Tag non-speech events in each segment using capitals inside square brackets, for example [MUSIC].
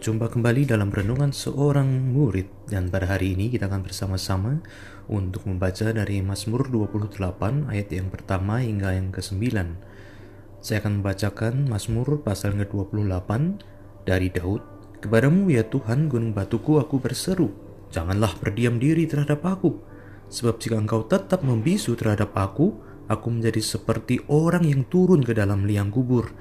Berjumpa kembali dalam renungan seorang murid dan pada hari ini kita akan bersama-sama untuk membaca dari Mazmur 28 ayat yang pertama hingga yang ke-9. Saya akan membacakan Mazmur pasal ke-28 dari Daud. Kepadamu ya Tuhan gunung batuku aku berseru, janganlah berdiam diri terhadap aku. Sebab jika engkau tetap membisu terhadap aku, aku menjadi seperti orang yang turun ke dalam liang kubur.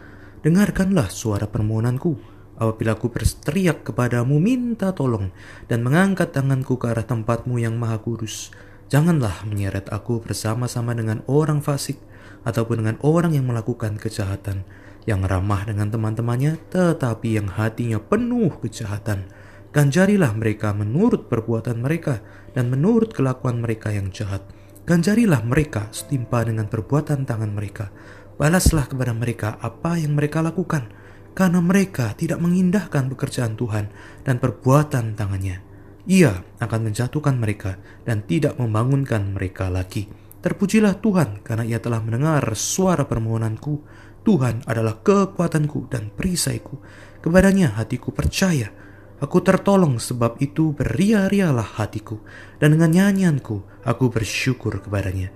Dengarkanlah suara permohonanku apabila aku berteriak kepadamu minta tolong dan mengangkat tanganku ke arah tempatmu yang maha kudus. Janganlah menyeret aku bersama-sama dengan orang fasik ataupun dengan orang yang melakukan kejahatan, yang ramah dengan teman-temannya tetapi yang hatinya penuh kejahatan. Ganjarilah mereka menurut perbuatan mereka dan menurut kelakuan mereka yang jahat. Ganjarilah mereka setimpa dengan perbuatan tangan mereka. Balaslah kepada mereka apa yang mereka lakukan karena mereka tidak mengindahkan pekerjaan Tuhan dan perbuatan tangannya. Ia akan menjatuhkan mereka dan tidak membangunkan mereka lagi. Terpujilah Tuhan karena ia telah mendengar suara permohonanku. Tuhan adalah kekuatanku dan perisaiku. Kepadanya hatiku percaya. Aku tertolong sebab itu beria-rialah hatiku. Dan dengan nyanyianku aku bersyukur kepadanya.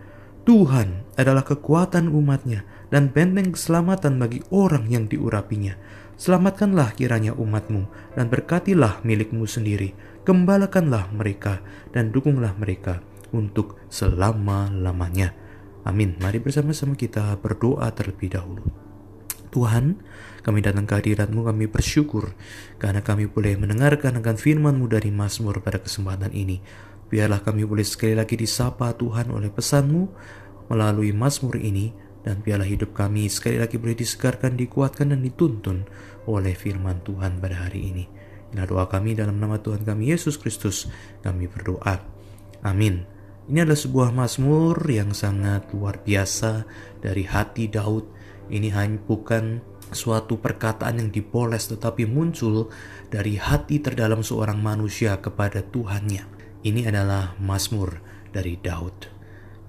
Tuhan adalah kekuatan umatnya dan benteng keselamatan bagi orang yang diurapinya. Selamatkanlah kiranya umatmu dan berkatilah milikmu sendiri. Gembalakanlah mereka dan dukunglah mereka untuk selama-lamanya. Amin. Mari bersama-sama kita berdoa terlebih dahulu. Tuhan, kami datang ke hadiratmu, kami bersyukur karena kami boleh mendengarkan akan firmanmu dari Mazmur pada kesempatan ini. Biarlah kami boleh sekali lagi disapa Tuhan oleh pesanmu melalui Mazmur ini dan biarlah hidup kami sekali lagi boleh disegarkan, dikuatkan dan dituntun oleh firman Tuhan pada hari ini. Inilah doa kami dalam nama Tuhan kami Yesus Kristus. Kami berdoa. Amin. Ini adalah sebuah mazmur yang sangat luar biasa dari hati Daud. Ini hanya bukan suatu perkataan yang dipoles tetapi muncul dari hati terdalam seorang manusia kepada Tuhannya. Ini adalah Mazmur dari Daud.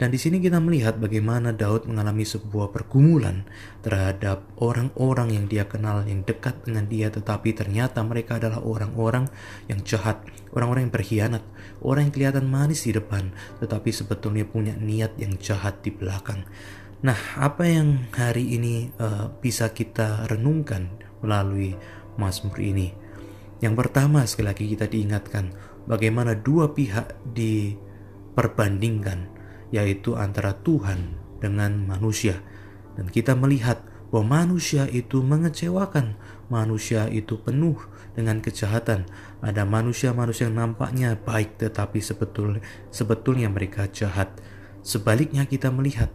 Dan di sini kita melihat bagaimana Daud mengalami sebuah pergumulan terhadap orang-orang yang dia kenal yang dekat dengan dia tetapi ternyata mereka adalah orang-orang yang jahat, orang-orang yang berkhianat, orang yang kelihatan manis di depan tetapi sebetulnya punya niat yang jahat di belakang. Nah, apa yang hari ini uh, bisa kita renungkan melalui Mazmur ini? Yang pertama sekali lagi kita diingatkan bagaimana dua pihak diperbandingkan, yaitu antara Tuhan dengan manusia. Dan kita melihat bahwa manusia itu mengecewakan, manusia itu penuh dengan kejahatan. Ada manusia-manusia yang nampaknya baik tetapi sebetulnya sebetulnya mereka jahat. Sebaliknya kita melihat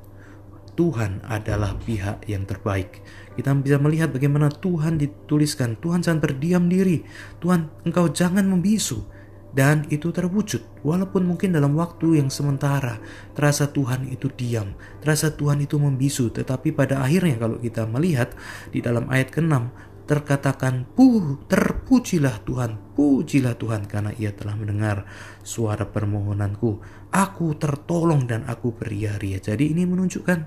Tuhan adalah pihak yang terbaik. Kita bisa melihat bagaimana Tuhan dituliskan, Tuhan jangan berdiam diri. Tuhan, engkau jangan membisu dan itu terwujud walaupun mungkin dalam waktu yang sementara terasa Tuhan itu diam, terasa Tuhan itu membisu, tetapi pada akhirnya kalau kita melihat di dalam ayat ke-6 terkatakan puh terpujilah Tuhan pujilah Tuhan karena ia telah mendengar suara permohonanku. Aku tertolong dan aku beria-ria jadi ini menunjukkan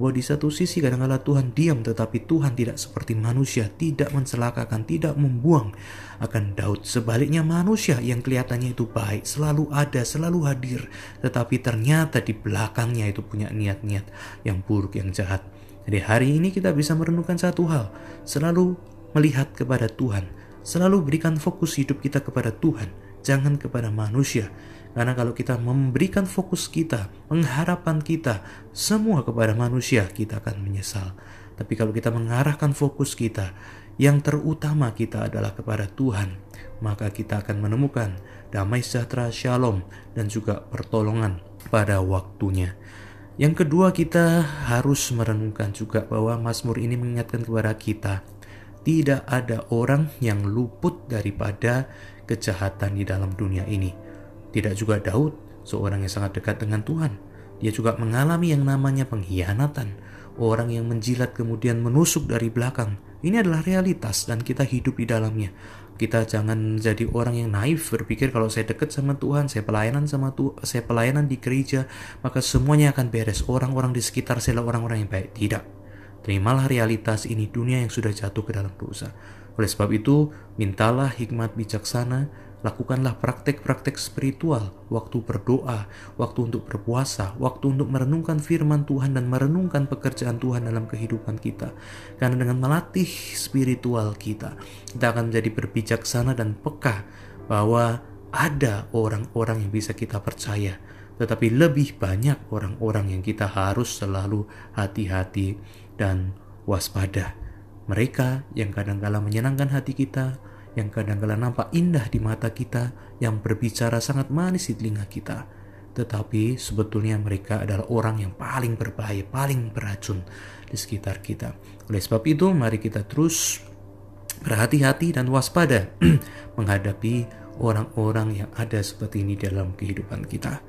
bahwa di satu sisi kadang-kala Tuhan diam tetapi Tuhan tidak seperti manusia tidak mencelakakan tidak membuang akan Daud. Sebaliknya manusia yang kelihatannya itu baik selalu ada selalu hadir tetapi ternyata di belakangnya itu punya niat-niat yang buruk yang jahat. Jadi hari ini kita bisa merenungkan satu hal selalu melihat kepada Tuhan. Selalu berikan fokus hidup kita kepada Tuhan, jangan kepada manusia. Karena kalau kita memberikan fokus kita, pengharapan kita semua kepada manusia, kita akan menyesal. Tapi kalau kita mengarahkan fokus kita, yang terutama kita adalah kepada Tuhan, maka kita akan menemukan damai sejahtera, shalom, dan juga pertolongan pada waktunya. Yang kedua, kita harus merenungkan juga bahwa Mazmur ini mengingatkan kepada kita tidak ada orang yang luput daripada kejahatan di dalam dunia ini. Tidak juga Daud, seorang yang sangat dekat dengan Tuhan. Dia juga mengalami yang namanya pengkhianatan, orang yang menjilat kemudian menusuk dari belakang. Ini adalah realitas dan kita hidup di dalamnya. Kita jangan jadi orang yang naif berpikir kalau saya dekat sama Tuhan, saya pelayanan sama Tuhan, saya pelayanan di gereja, maka semuanya akan beres. Orang-orang di sekitar saya adalah orang-orang yang baik. Tidak. Terimalah realitas ini dunia yang sudah jatuh ke dalam dosa. Oleh sebab itu, mintalah hikmat bijaksana, lakukanlah praktek-praktek spiritual, waktu berdoa, waktu untuk berpuasa, waktu untuk merenungkan firman Tuhan dan merenungkan pekerjaan Tuhan dalam kehidupan kita. Karena dengan melatih spiritual kita, kita akan menjadi berbijaksana dan peka bahwa ada orang-orang yang bisa kita percaya, tetapi lebih banyak orang-orang yang kita harus selalu hati-hati dan waspada. Mereka yang kadang-kala menyenangkan hati kita, yang kadang-kala nampak indah di mata kita, yang berbicara sangat manis di telinga kita. Tetapi sebetulnya mereka adalah orang yang paling berbahaya, paling beracun di sekitar kita. Oleh sebab itu, mari kita terus berhati-hati dan waspada [CLEARS THROAT] menghadapi orang-orang yang ada seperti ini dalam kehidupan kita.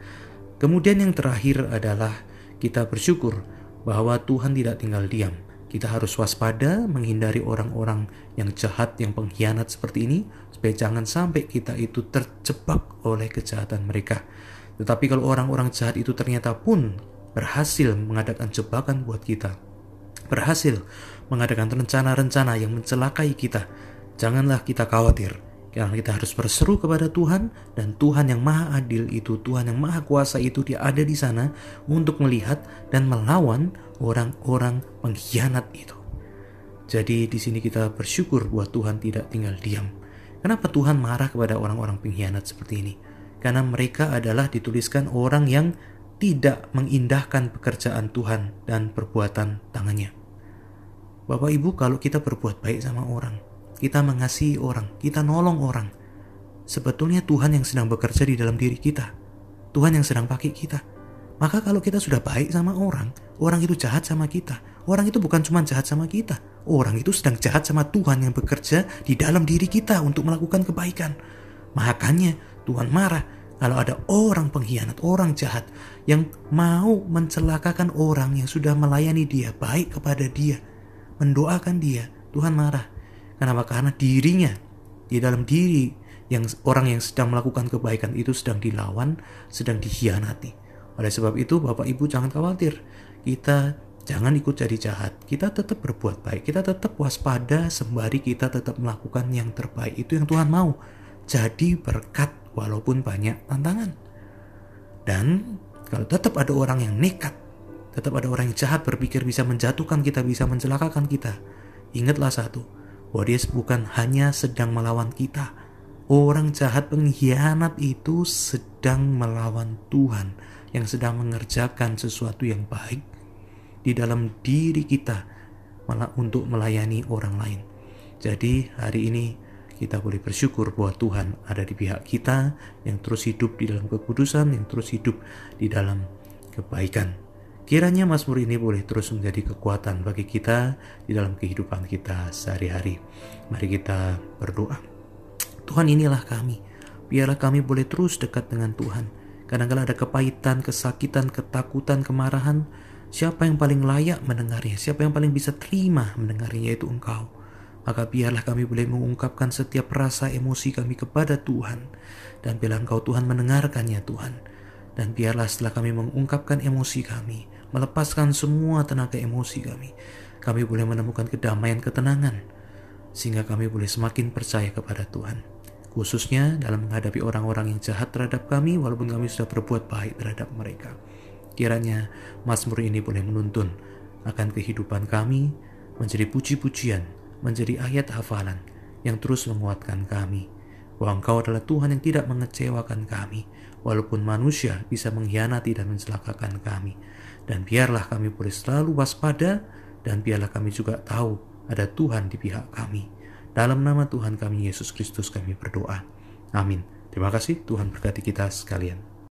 Kemudian yang terakhir adalah kita bersyukur bahwa Tuhan tidak tinggal diam. Kita harus waspada menghindari orang-orang yang jahat, yang pengkhianat seperti ini, supaya jangan sampai kita itu terjebak oleh kejahatan mereka. Tetapi kalau orang-orang jahat itu ternyata pun berhasil mengadakan jebakan buat kita, berhasil mengadakan rencana-rencana yang mencelakai kita, janganlah kita khawatir karena kita harus berseru kepada Tuhan dan Tuhan yang maha adil itu, Tuhan yang maha kuasa itu dia ada di sana untuk melihat dan melawan orang-orang pengkhianat itu. Jadi di sini kita bersyukur buat Tuhan tidak tinggal diam. Kenapa Tuhan marah kepada orang-orang pengkhianat seperti ini? Karena mereka adalah dituliskan orang yang tidak mengindahkan pekerjaan Tuhan dan perbuatan tangannya. Bapak Ibu, kalau kita berbuat baik sama orang, kita mengasihi orang, kita nolong orang. Sebetulnya Tuhan yang sedang bekerja di dalam diri kita. Tuhan yang sedang pakai kita. Maka kalau kita sudah baik sama orang, orang itu jahat sama kita. Orang itu bukan cuma jahat sama kita. Orang itu sedang jahat sama Tuhan yang bekerja di dalam diri kita untuk melakukan kebaikan. Makanya Tuhan marah kalau ada orang pengkhianat, orang jahat yang mau mencelakakan orang yang sudah melayani dia, baik kepada dia, mendoakan dia. Tuhan marah. Kenapa? Karena dirinya di dalam diri yang orang yang sedang melakukan kebaikan itu sedang dilawan, sedang dikhianati. Oleh sebab itu, Bapak Ibu jangan khawatir. Kita jangan ikut jadi jahat. Kita tetap berbuat baik. Kita tetap waspada sembari kita tetap melakukan yang terbaik. Itu yang Tuhan mau. Jadi berkat walaupun banyak tantangan. Dan kalau tetap ada orang yang nekat, tetap ada orang yang jahat berpikir bisa menjatuhkan kita, bisa mencelakakan kita. Ingatlah satu, dia bukan hanya sedang melawan kita. Orang jahat pengkhianat itu sedang melawan Tuhan yang sedang mengerjakan sesuatu yang baik di dalam diri kita malah untuk melayani orang lain. Jadi hari ini kita boleh bersyukur bahwa Tuhan ada di pihak kita yang terus hidup di dalam kekudusan, yang terus hidup di dalam kebaikan. Kiranya Mazmur ini boleh terus menjadi kekuatan bagi kita di dalam kehidupan kita sehari-hari. Mari kita berdoa. Tuhan inilah kami. Biarlah kami boleh terus dekat dengan Tuhan. Kadang-kadang ada kepahitan, kesakitan, ketakutan, kemarahan. Siapa yang paling layak mendengarnya? Siapa yang paling bisa terima mendengarnya yaitu Engkau. Maka biarlah kami boleh mengungkapkan setiap rasa emosi kami kepada Tuhan. Dan biarlah Engkau Tuhan mendengarkannya Tuhan. Dan biarlah setelah kami mengungkapkan emosi kami, melepaskan semua tenaga emosi kami. Kami boleh menemukan kedamaian, ketenangan, sehingga kami boleh semakin percaya kepada Tuhan. Khususnya dalam menghadapi orang-orang yang jahat terhadap kami, walaupun kami sudah berbuat baik terhadap mereka. Kiranya Mazmur ini boleh menuntun akan kehidupan kami menjadi puji-pujian, menjadi ayat hafalan yang terus menguatkan kami. Bahwa Engkau adalah Tuhan yang tidak mengecewakan kami, walaupun manusia bisa mengkhianati dan mencelakakan kami. Dan biarlah kami boleh selalu waspada dan biarlah kami juga tahu ada Tuhan di pihak kami. Dalam nama Tuhan kami Yesus Kristus kami berdoa. Amin. Terima kasih Tuhan berkati kita sekalian.